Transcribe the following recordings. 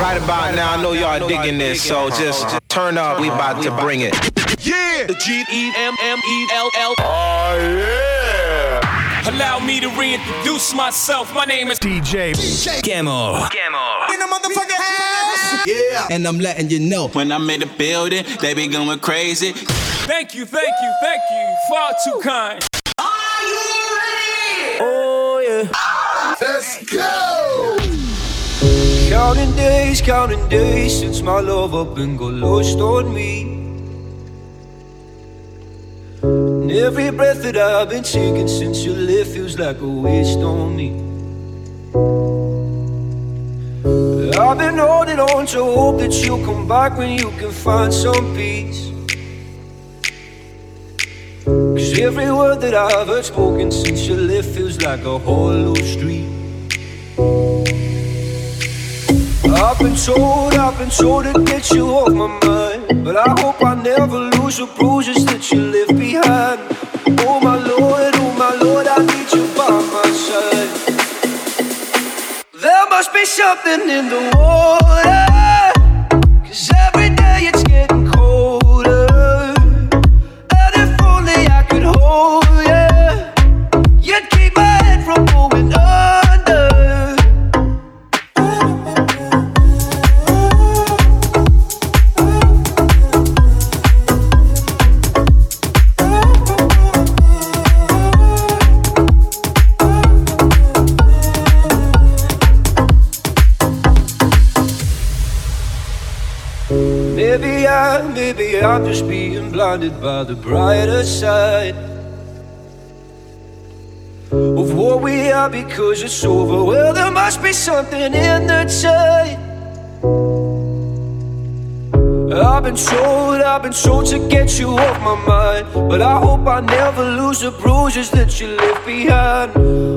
Right about now, I know y'all digging this, so just turn up. We about to bring it. Yeah. The G E M M E L L. Oh yeah. Allow me to reintroduce myself. My name is DJ DJ Gemmell. In the motherfucking house. Yeah. And I'm letting you know when I'm in the building, they be going crazy. Thank you, thank you, thank you. Far too kind. Are you ready? Oh yeah. Let's go. Counting days, counting days since my love up and got lost on me. And every breath that I've been taking since you left feels like a waste on me. I've been holding on to hope that you'll come back when you can find some peace. Cause every word that I've heard spoken since you left feels like a hollow street. I've been told, I've been told to get you off my mind. But I hope I never lose the bruises that you left behind. Oh my lord, oh my lord, I need you by my side. There must be something in the water. I'm just being blinded by the brighter side of what we are because it's over. Well, there must be something in the tide. I've been told, I've been told to get you off my mind. But I hope I never lose the bruises that you left behind.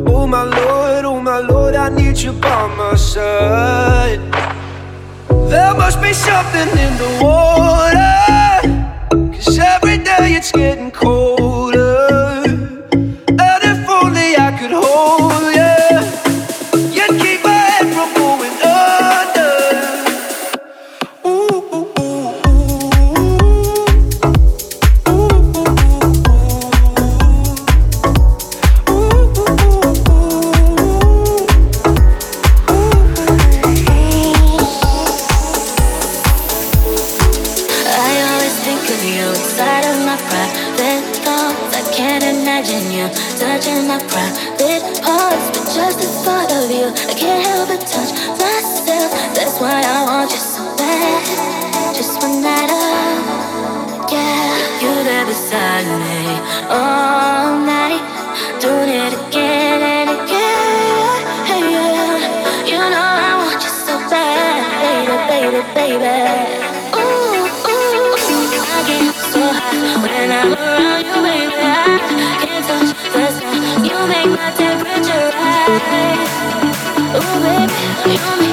Oh my lord, oh my lord, I need you by my side. There must be something in the water every day it's getting cold. inside of my private thoughts. I can't imagine you touching my private parts, but just the thought of you, I can't help but touch myself. That's why I want you so bad. Just one night of, yeah. You there beside me all night, doing it again and again. Hey, yeah. You know I want you so bad, baby, baby, baby. You make my temperature rise. Ooh, baby, you make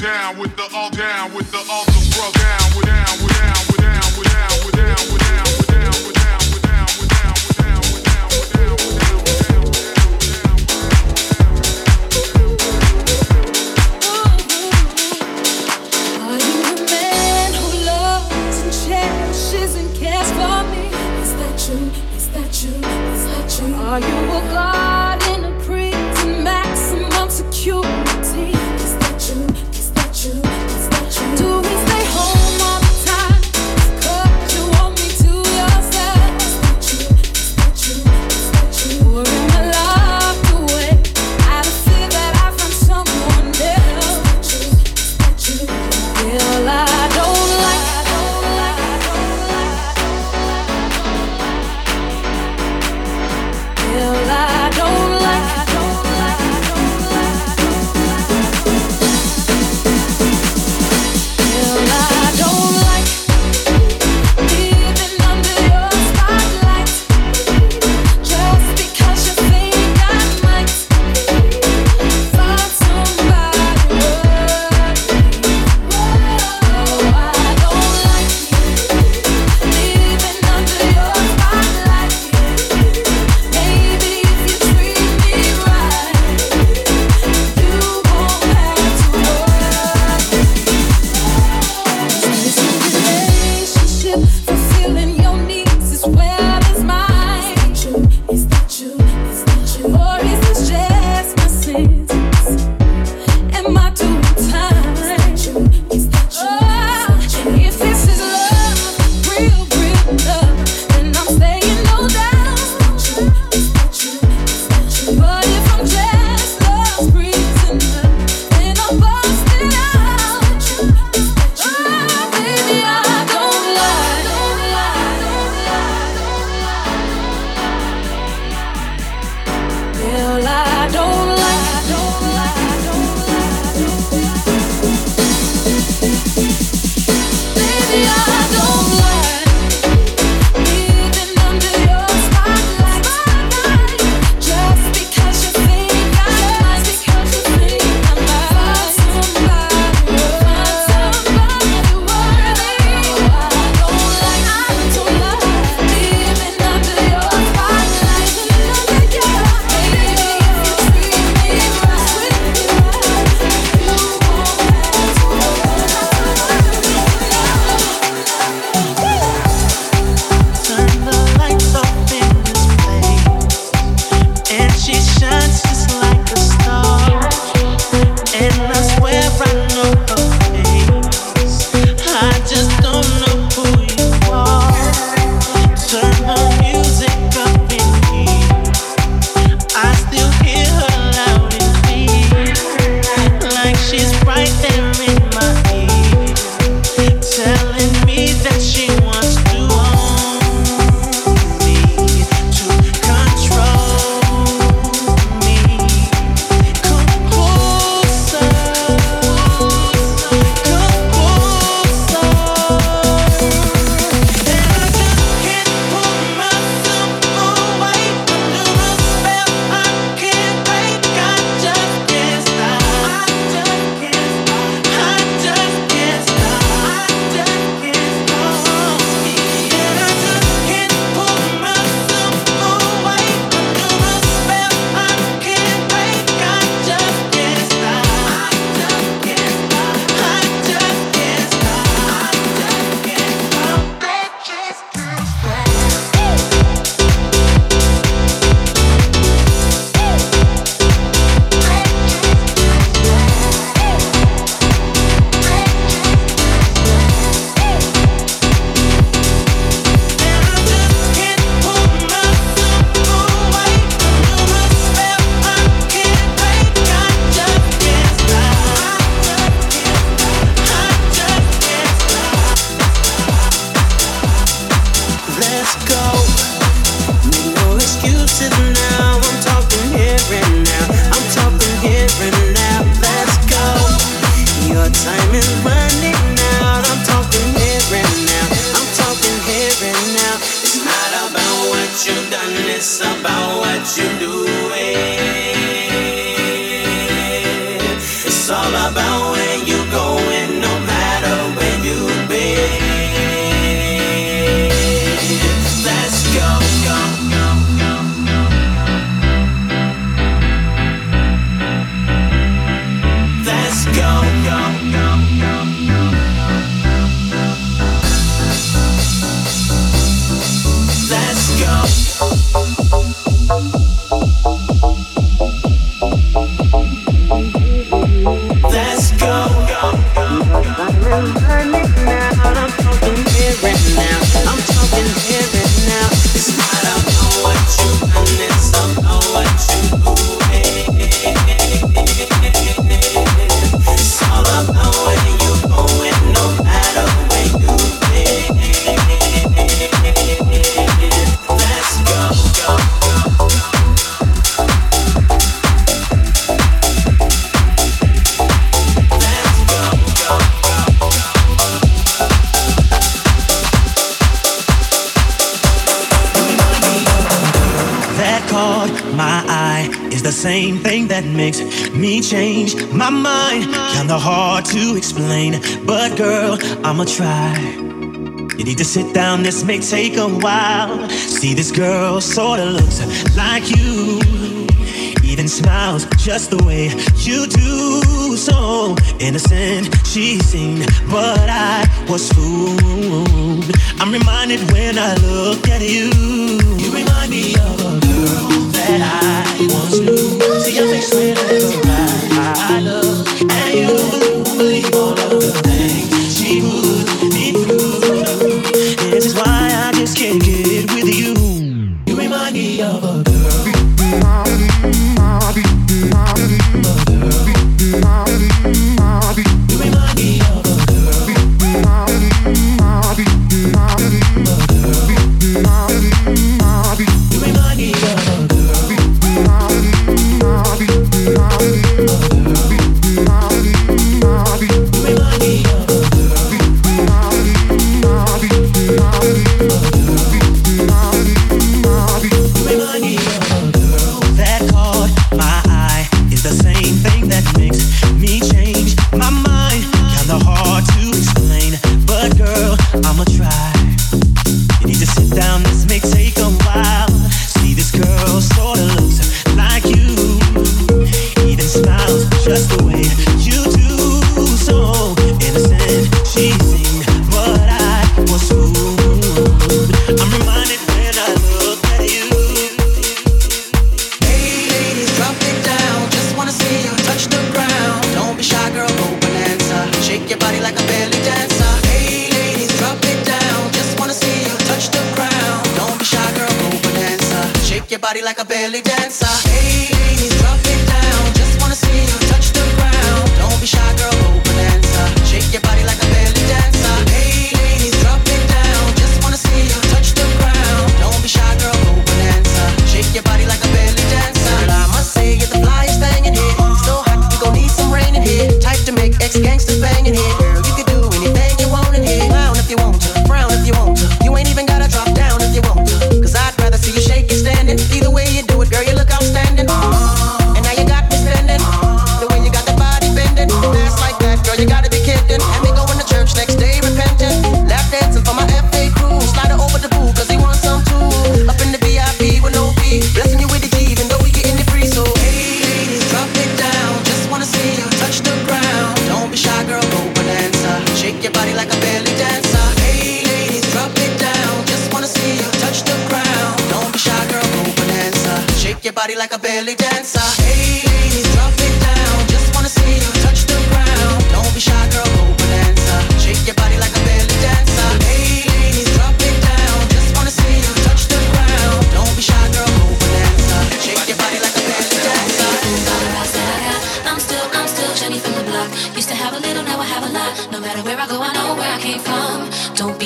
down with the all down with the all the bro down with down with down with down with down with down with down with down with down with down with down with down with down with down with down Is that true? Is that true? Is that true? Are you a god? It's about what you do. I'ma try. You need to sit down, this may take a while. See, this girl sorta looks like you. Even smiles just the way you do. So innocent she seemed, but I was fooled. I'm reminded when I look at you. You remind me of a girl that I once knew.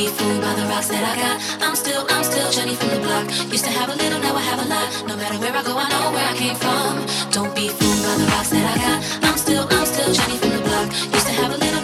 be fooled by the rocks that I got. I'm still, I'm still Jenny from the block. Used to have a little, now I have a lot. No matter where I go, I know where I came from. Don't be fooled by the rocks that I got. I'm still, I'm still Jenny from the block. Used to have a little.